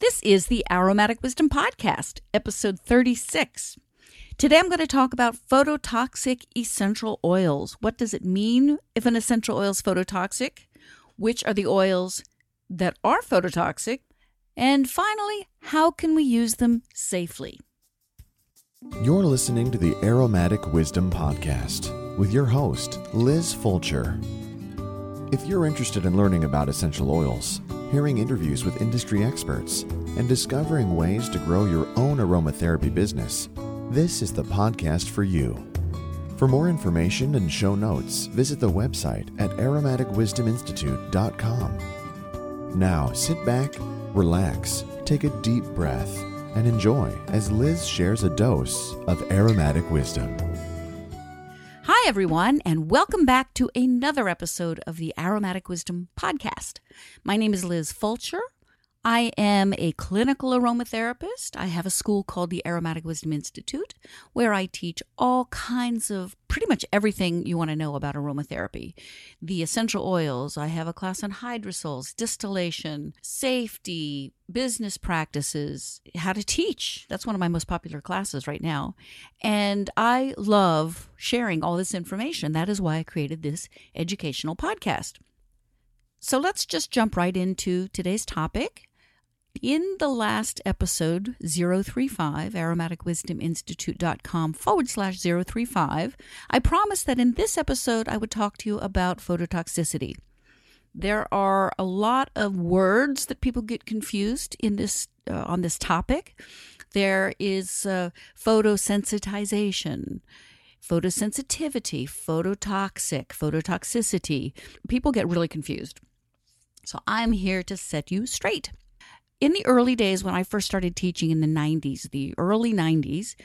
This is the Aromatic Wisdom Podcast, episode 36. Today I'm going to talk about phototoxic essential oils. What does it mean if an essential oil is phototoxic? Which are the oils that are phototoxic? And finally, how can we use them safely? You're listening to the Aromatic Wisdom Podcast with your host, Liz Fulcher. If you're interested in learning about essential oils, hearing interviews with industry experts, and discovering ways to grow your own aromatherapy business, this is the podcast for you. For more information and show notes, visit the website at aromaticwisdominstitute.com. Now sit back, relax, take a deep breath, and enjoy as Liz shares a dose of aromatic wisdom. Hi, everyone, and welcome back to another episode of the Aromatic Wisdom Podcast. My name is Liz Fulcher. I am a clinical aromatherapist. I have a school called the Aromatic Wisdom Institute where I teach all kinds of pretty much everything you want to know about aromatherapy. The essential oils, I have a class on hydrosols, distillation, safety, business practices, how to teach. That's one of my most popular classes right now. And I love sharing all this information. That is why I created this educational podcast. So let's just jump right into today's topic. In the last episode, 035, aromaticwisdominstitute.com forward slash 035, I promised that in this episode I would talk to you about phototoxicity. There are a lot of words that people get confused in this uh, on this topic. There is uh, photosensitization, photosensitivity, phototoxic, phototoxicity. People get really confused. So I'm here to set you straight in the early days when I first started teaching in the 90s, the early 90s,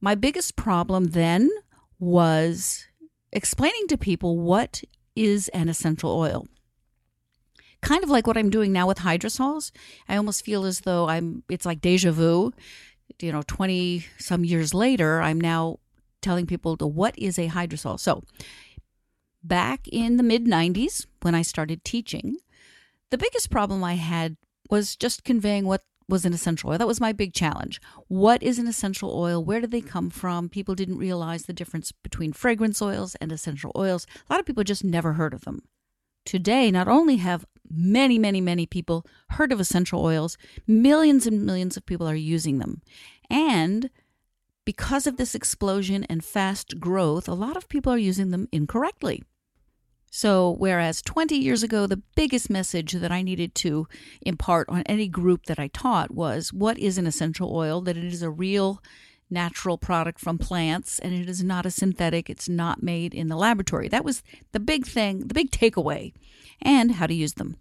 my biggest problem then was explaining to people what is an essential oil. Kind of like what I'm doing now with hydrosols. I almost feel as though I'm it's like deja vu. You know, 20 some years later, I'm now telling people to what is a hydrosol. So, back in the mid 90s when I started teaching, the biggest problem I had was just conveying what was an essential oil. That was my big challenge. What is an essential oil? Where do they come from? People didn't realize the difference between fragrance oils and essential oils. A lot of people just never heard of them. Today, not only have many, many, many people heard of essential oils, millions and millions of people are using them. And because of this explosion and fast growth, a lot of people are using them incorrectly. So, whereas 20 years ago, the biggest message that I needed to impart on any group that I taught was what is an essential oil, that it is a real natural product from plants and it is not a synthetic, it's not made in the laboratory. That was the big thing, the big takeaway, and how to use them.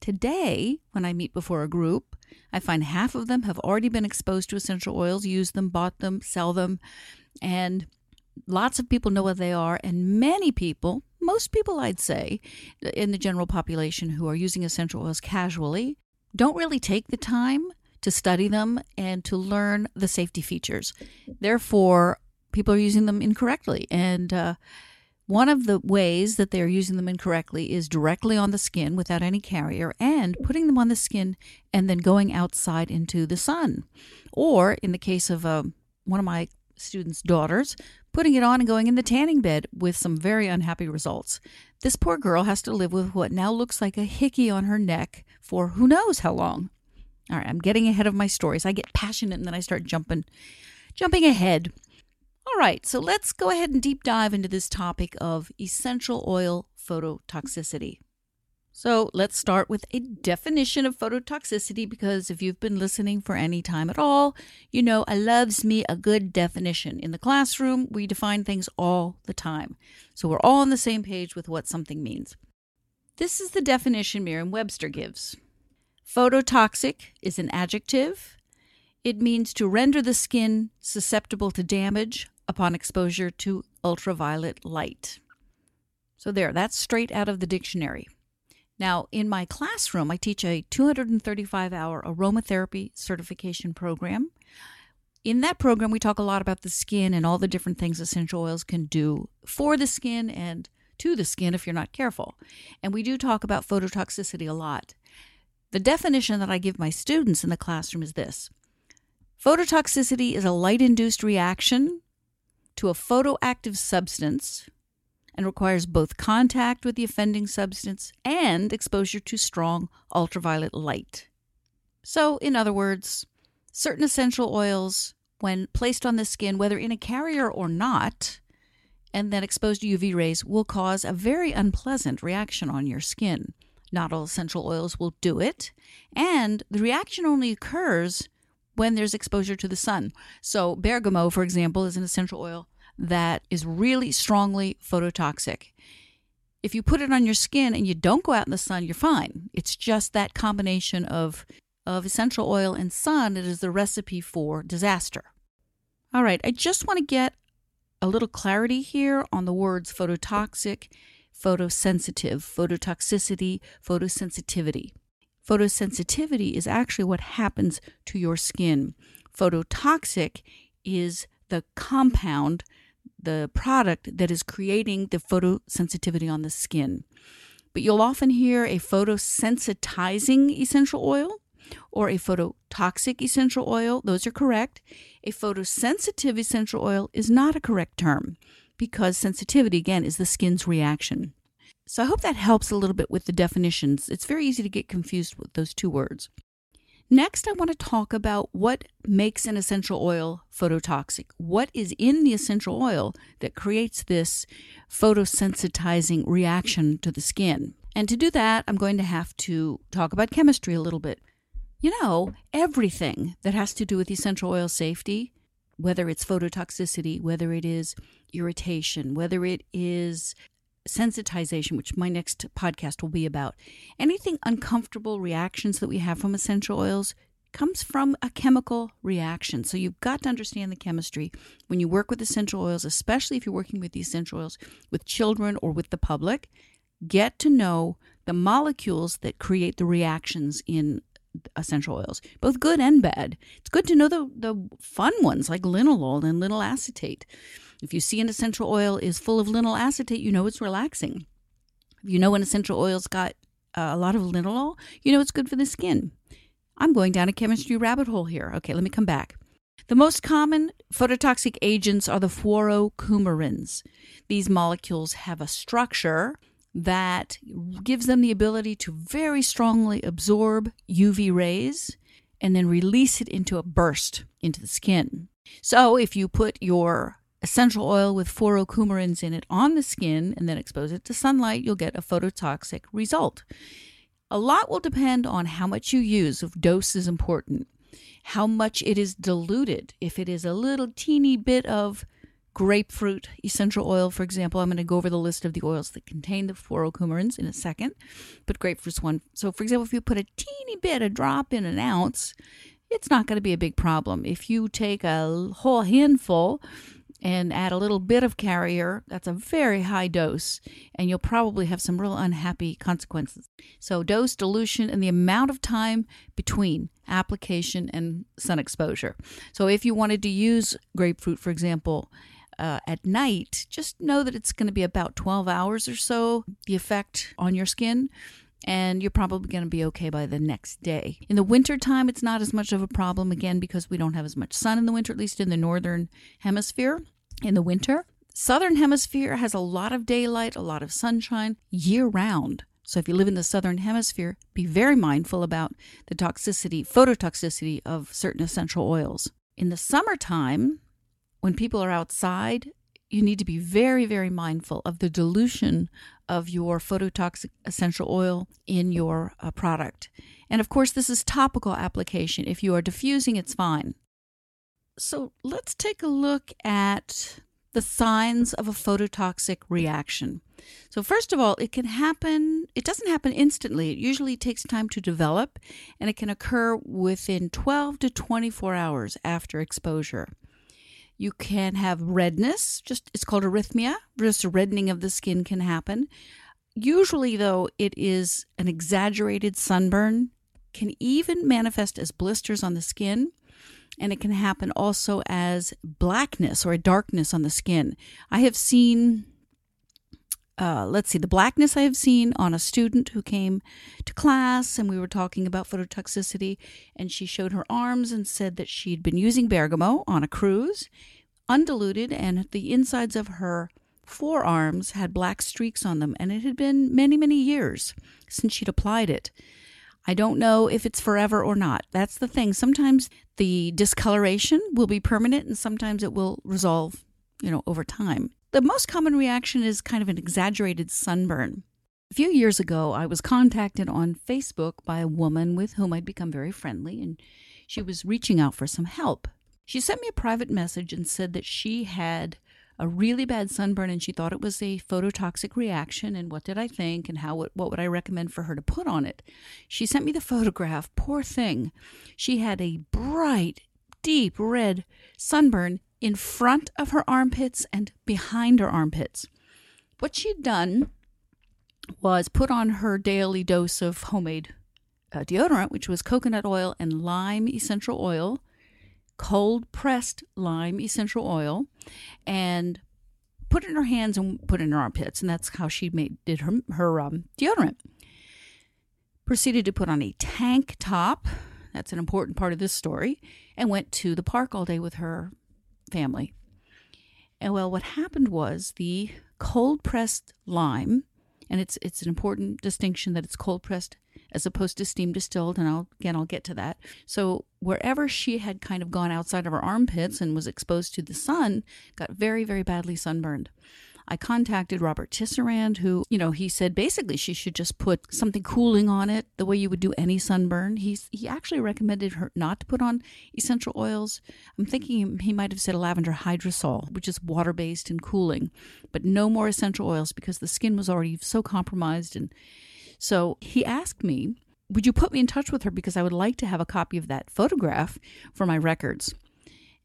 Today, when I meet before a group, I find half of them have already been exposed to essential oils, used them, bought them, sell them, and lots of people know what they are, and many people most people, I'd say, in the general population who are using essential oils casually, don't really take the time to study them and to learn the safety features. Therefore, people are using them incorrectly. And uh, one of the ways that they're using them incorrectly is directly on the skin without any carrier and putting them on the skin and then going outside into the sun. Or, in the case of uh, one of my students' daughters, putting it on and going in the tanning bed with some very unhappy results. This poor girl has to live with what now looks like a hickey on her neck for who knows how long. All right, I'm getting ahead of my stories. I get passionate and then I start jumping jumping ahead. All right, so let's go ahead and deep dive into this topic of essential oil phototoxicity. So let's start with a definition of phototoxicity because if you've been listening for any time at all, you know I loves me a good definition. In the classroom, we define things all the time. So we're all on the same page with what something means. This is the definition Merriam Webster gives. Phototoxic is an adjective. It means to render the skin susceptible to damage upon exposure to ultraviolet light. So, there, that's straight out of the dictionary. Now, in my classroom, I teach a 235 hour aromatherapy certification program. In that program, we talk a lot about the skin and all the different things essential oils can do for the skin and to the skin if you're not careful. And we do talk about phototoxicity a lot. The definition that I give my students in the classroom is this Phototoxicity is a light induced reaction to a photoactive substance and requires both contact with the offending substance and exposure to strong ultraviolet light. So, in other words, certain essential oils, when placed on the skin, whether in a carrier or not, and then exposed to UV rays, will cause a very unpleasant reaction on your skin. Not all essential oils will do it, and the reaction only occurs when there's exposure to the sun. So, bergamot, for example, is an essential oil that is really strongly phototoxic. If you put it on your skin and you don't go out in the sun, you're fine. It's just that combination of, of essential oil and sun that is the recipe for disaster. All right, I just want to get a little clarity here on the words phototoxic, photosensitive, phototoxicity, photosensitivity. Photosensitivity is actually what happens to your skin. Phototoxic is the compound, the product that is creating the photosensitivity on the skin. But you'll often hear a photosensitizing essential oil or a phototoxic essential oil. Those are correct. A photosensitive essential oil is not a correct term because sensitivity, again, is the skin's reaction. So I hope that helps a little bit with the definitions. It's very easy to get confused with those two words. Next, I want to talk about what makes an essential oil phototoxic. What is in the essential oil that creates this photosensitizing reaction to the skin? And to do that, I'm going to have to talk about chemistry a little bit. You know, everything that has to do with essential oil safety, whether it's phototoxicity, whether it is irritation, whether it is sensitization, which my next podcast will be about. Anything uncomfortable reactions that we have from essential oils comes from a chemical reaction. So you've got to understand the chemistry when you work with essential oils, especially if you're working with the essential oils with children or with the public. Get to know the molecules that create the reactions in essential oils, both good and bad. It's good to know the, the fun ones like linalool and linalyl acetate. If you see an essential oil is full of linalyl acetate, you know it's relaxing. If you know an essential oil's got uh, a lot of linalool, you know it's good for the skin. I'm going down a chemistry rabbit hole here. Okay, let me come back. The most common phototoxic agents are the fluorocoumarins. These molecules have a structure that gives them the ability to very strongly absorb UV rays and then release it into a burst into the skin. So if you put your essential oil with fluorocoumarins in it on the skin and then expose it to sunlight, you'll get a phototoxic result. A lot will depend on how much you use. If dose is important, how much it is diluted. If it is a little teeny bit of grapefruit essential oil, for example, I'm going to go over the list of the oils that contain the fluorocoumarins in a second, but grapefruit's one. So, for example, if you put a teeny bit, a drop in an ounce, it's not going to be a big problem. If you take a whole handful, and add a little bit of carrier, that's a very high dose, and you'll probably have some real unhappy consequences. So, dose, dilution, and the amount of time between application and sun exposure. So, if you wanted to use grapefruit, for example, uh, at night, just know that it's going to be about 12 hours or so, the effect on your skin and you're probably going to be okay by the next day. In the wintertime, it's not as much of a problem, again, because we don't have as much sun in the winter, at least in the northern hemisphere. In the winter, southern hemisphere has a lot of daylight, a lot of sunshine year round. So if you live in the southern hemisphere, be very mindful about the toxicity, phototoxicity of certain essential oils. In the summertime, when people are outside, you need to be very, very mindful of the dilution of your phototoxic essential oil in your uh, product. And of course, this is topical application. If you are diffusing, it's fine. So let's take a look at the signs of a phototoxic reaction. So, first of all, it can happen, it doesn't happen instantly. It usually takes time to develop, and it can occur within 12 to 24 hours after exposure. You can have redness, just it's called erythema, just a reddening of the skin can happen. Usually, though, it is an exaggerated sunburn, can even manifest as blisters on the skin, and it can happen also as blackness or a darkness on the skin. I have seen uh, let's see, the blackness I have seen on a student who came to class and we were talking about phototoxicity. And she showed her arms and said that she'd been using bergamot on a cruise, undiluted, and the insides of her forearms had black streaks on them. And it had been many, many years since she'd applied it. I don't know if it's forever or not. That's the thing. Sometimes the discoloration will be permanent and sometimes it will resolve, you know, over time. The most common reaction is kind of an exaggerated sunburn. A few years ago, I was contacted on Facebook by a woman with whom I'd become very friendly, and she was reaching out for some help. She sent me a private message and said that she had a really bad sunburn and she thought it was a phototoxic reaction and what did I think and how what would I recommend for her to put on it. She sent me the photograph. Poor thing. She had a bright, deep red sunburn in front of her armpits and behind her armpits. What she'd done was put on her daily dose of homemade uh, deodorant, which was coconut oil and lime essential oil, cold pressed lime essential oil, and put it in her hands and put it in her armpits. And that's how she made did her her um, deodorant. Proceeded to put on a tank top. That's an important part of this story. And went to the park all day with her family. And well, what happened was the cold pressed lime, and it's it's an important distinction that it's cold pressed as opposed to steam distilled, and I'll again I'll get to that. So wherever she had kind of gone outside of her armpits and was exposed to the sun, got very very badly sunburned. I contacted Robert Tisserand, who, you know, he said basically she should just put something cooling on it, the way you would do any sunburn. He's he actually recommended her not to put on essential oils. I'm thinking he might have said a lavender hydrosol, which is water based and cooling, but no more essential oils because the skin was already so compromised. And so he asked me, would you put me in touch with her because I would like to have a copy of that photograph for my records.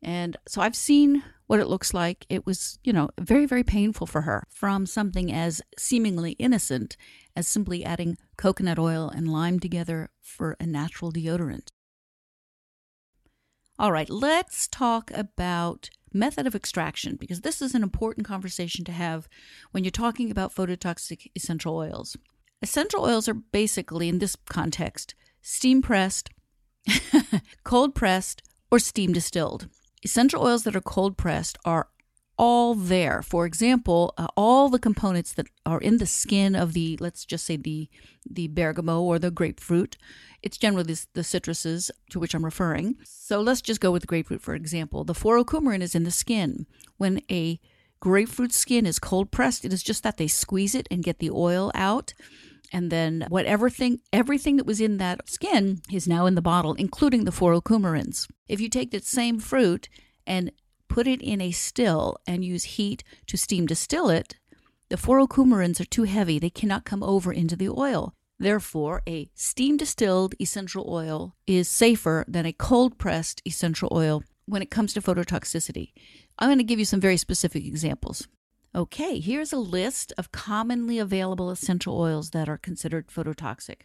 And so I've seen what it looks like. It was, you know, very, very painful for her from something as seemingly innocent as simply adding coconut oil and lime together for a natural deodorant. All right, let's talk about method of extraction because this is an important conversation to have when you're talking about phototoxic essential oils. Essential oils are basically, in this context, steam pressed, cold pressed, or steam distilled. Essential oils that are cold pressed are all there. For example, uh, all the components that are in the skin of the, let's just say the the bergamot or the grapefruit, it's generally the, the citruses to which I'm referring. So let's just go with the grapefruit for example. The furanocoumarin is in the skin. When a grapefruit skin is cold pressed, it is just that they squeeze it and get the oil out and then whatever thing everything that was in that skin is now in the bottle including the four furanocoumarins if you take that same fruit and put it in a still and use heat to steam distill it the four furanocoumarins are too heavy. They cannot come over into the oil. Therefore a steam distilled essential oil is safer than a cold pressed essential oil when it comes to phototoxicity. I'm going to give you some very specific examples Okay, here's a list of commonly available essential oils that are considered phototoxic.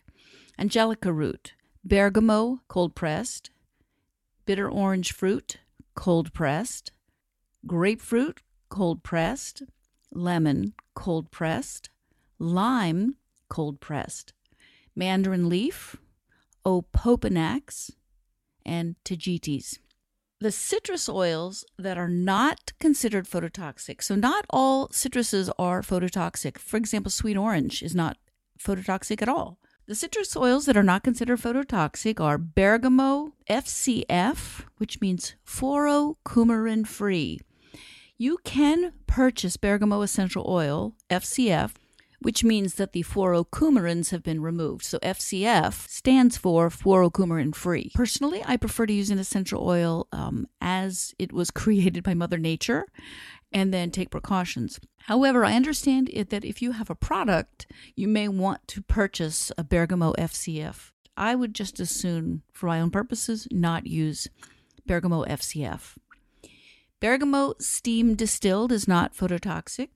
Angelica root, bergamot, cold pressed, bitter orange fruit, cold pressed, grapefruit, cold pressed, lemon, cold pressed, lime, cold pressed, mandarin leaf, opopanax, and tagetes the citrus oils that are not considered phototoxic. So, not all citruses are phototoxic. For example, sweet orange is not phototoxic at all. The citrus oils that are not considered phototoxic are bergamot FCF, which means furanocoumarin free. You can purchase bergamot essential oil, FCF, which means that the furanocoumarins have been removed. So FCF stands for furanocoumarin free. Personally, I prefer to use an essential oil um, as it was created by Mother Nature and then take precautions. However, I understand it that if you have a product, you may want to purchase a bergamot FCF. I would just as soon, for my own purposes, not use bergamot FCF. Bergamot steam distilled is not phototoxic.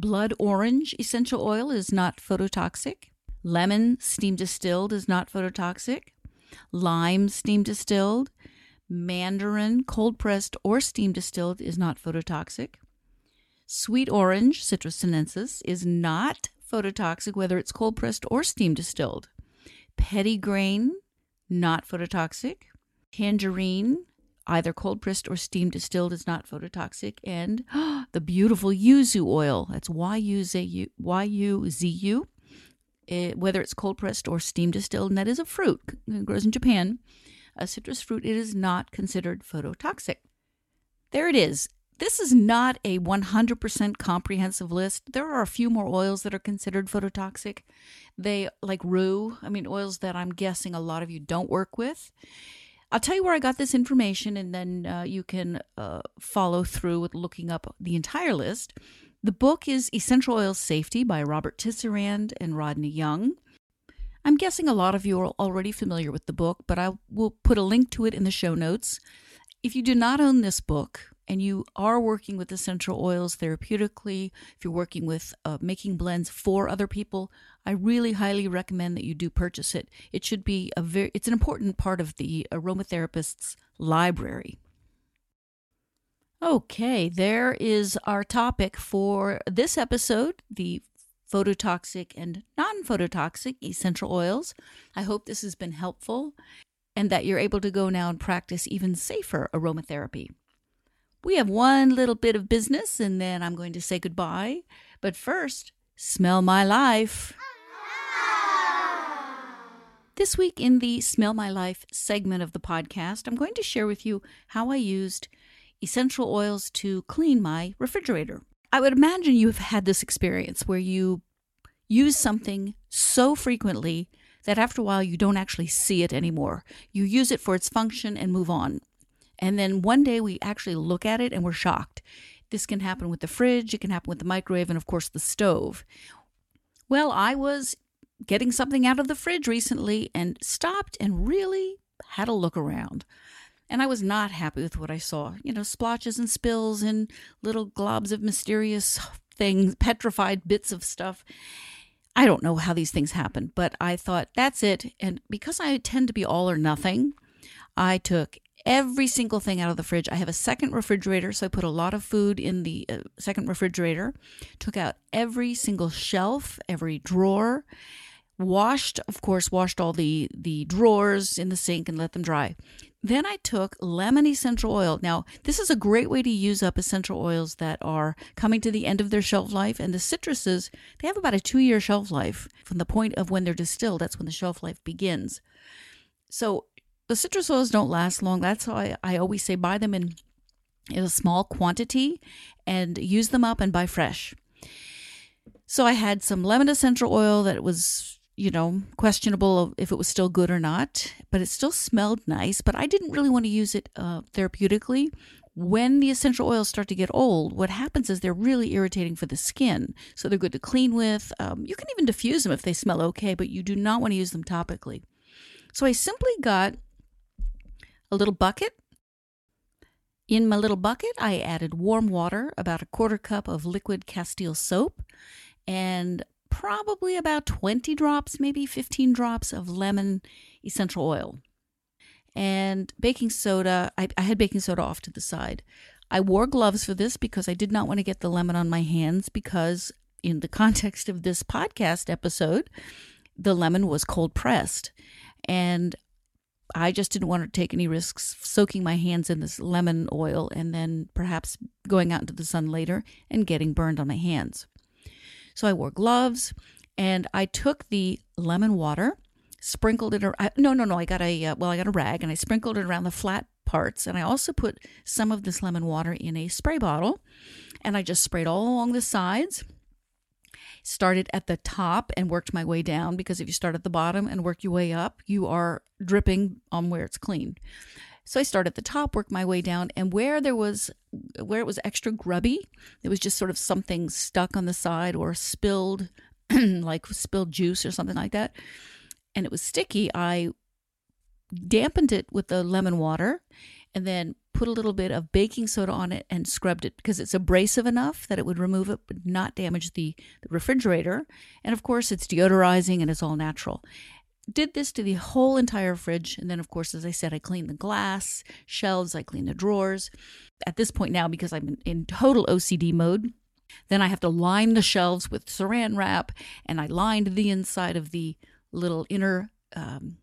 Blood orange essential oil is not phototoxic. Lemon steam distilled is not phototoxic. Lime steam distilled. Mandarin cold pressed or steam distilled is not phototoxic. Sweet orange, Citrus sinensis, is not phototoxic whether it's cold pressed or steam distilled. Petitgrain, not phototoxic. Tangerine, either cold pressed or steam distilled, is not phototoxic. And the beautiful yuzu oil, that's Y U Z U, Y U Z U, eh, whether it's cold pressed or steam distilled, and that is a fruit, it grows in Japan, a citrus fruit, it is not considered phototoxic. There it is. This is not a 100% comprehensive list. There are a few more oils that are considered phototoxic. They, like rue, I mean, oils that I'm guessing a lot of you don't work with. I'll tell you where I got this information, and then uh, you can uh, follow through with looking up the entire list. The book is Essential Oil Safety by Robert Tisserand and Rodney Young. I'm guessing a lot of you are already familiar with the book, but I will put a link to it in the show notes. If you do not own this book, and you are working with essential oils therapeutically, if you're working with uh, making blends for other people, I really highly recommend that you do purchase it. It should be a very it's an important part of the aromatherapist's library. Okay, there is our topic for this episode, the phototoxic and non-phototoxic essential oils. I hope this has been helpful and that you're able to go now and practice even safer aromatherapy. We have one little bit of business and then I'm going to say goodbye. But first, smell my life. This week in the Smell My Life segment of the podcast, I'm going to share with you how I used essential oils to clean my refrigerator. I would imagine you have had this experience where you use something so frequently that after a while you don't actually see it anymore. You use it for its function and move on. And then one day we actually look at it and we're shocked. This can happen with the fridge, it can happen with the microwave, and of course the stove. Well, I was getting something out of the fridge recently and stopped and really had a look around. And I was not happy with what I saw. You know, splotches and spills and little globs of mysterious things, petrified bits of stuff. I don't know how these things happen, but I thought that's it. And because I tend to be all or nothing, I took every single thing out of the fridge. I have a second refrigerator, so I put a lot of food in the uh, second refrigerator. Took out every single shelf, every drawer. Washed, of course, washed all the the drawers in the sink and let them dry. Then I took lemon essential oil. Now, this is a great way to use up essential oils that are coming to the end of their shelf life. And the citruses, they have about a two year shelf life from the point of when they're distilled. That's when the shelf life begins. So the citrus oils don't last long. That's why I, I always say buy them in, in a small quantity and use them up and buy fresh. So I had some lemon essential oil that was, you know, questionable if it was still good or not, but it still smelled nice. But I didn't really want to use it uh, therapeutically. When the essential oils start to get old, what happens is they're really irritating for the skin. So they're good to clean with. Um, you can even diffuse them if they smell okay, but you do not want to use them topically. So I simply got a little bucket. In my little bucket, I added warm water, about a quarter cup of liquid Castile soap, and probably about 20 drops, maybe 15 drops of lemon essential oil. And baking soda, I, I had baking soda off to the side. I wore gloves for this because I did not want to get the lemon on my hands because, in the context of this podcast episode, the lemon was cold pressed. And I just didn't want to take any risks soaking my hands in this lemon oil and then perhaps going out into the sun later and getting burned on my hands. So I wore gloves and I took the lemon water, sprinkled it. I, no, no, no. I got a uh, well, I got a rag and I sprinkled it around the flat parts, and I also put some of this lemon water in a spray bottle, and I just sprayed all along the sides started at the top and worked my way down because if you start at the bottom and work your way up, you are dripping on where it's clean. So I started at the top, worked my way down, and where there was where it was extra grubby, it was just sort of something stuck on the side or spilled like spilled juice or something like that. And it was sticky. I dampened it with the lemon water and then put a little bit of baking soda on it and scrubbed it because it's abrasive enough that it would remove it but not damage the, the refrigerator. And of course, it's deodorizing and it's all natural. Did this to the whole entire fridge. And then, of course, as I said, I cleaned the glass shelves, I cleaned the drawers. At this point now, because I'm in, total OCD mode, Then I have to line the shelves with saran wrap, and I lined the inside of the little inner, um,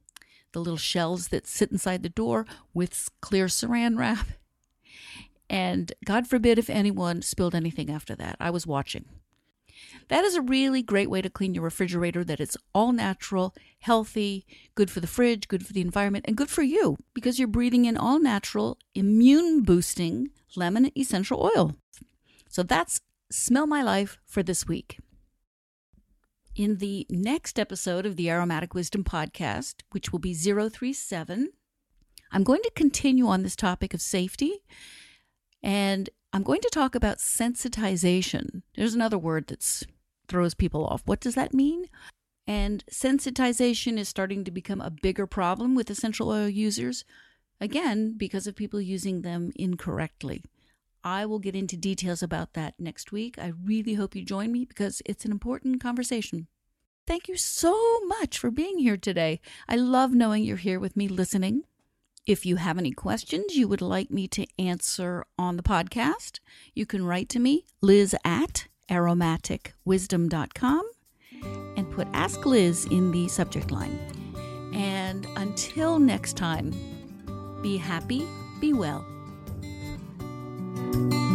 the little shelves that sit inside the door with clear saran wrap. And God forbid if anyone spilled anything after that. I was watching. That is a really great way to clean your refrigerator that it's all natural, healthy, good for the fridge, good for the environment, and good for you because you're breathing in all natural, immune boosting lemon essential oil. So that's Smell My Life for this week. In the next episode of the Aromatic Wisdom podcast, which will be 037, I'm going to continue on this topic of safety and I'm going to talk about sensitization. There's another word that throws people off. What does that mean? And sensitization is starting to become a bigger problem with essential oil users, again, because of people using them incorrectly. I will get into details about that next week. I really hope you join me because it's an important conversation. Thank you so much for being here today. I love knowing you're here with me listening. If you have any questions you would like me to answer on the podcast, you can write to me, liz at aromaticwisdom.com, and put Ask Liz in the subject line. And until next time, be happy, be well you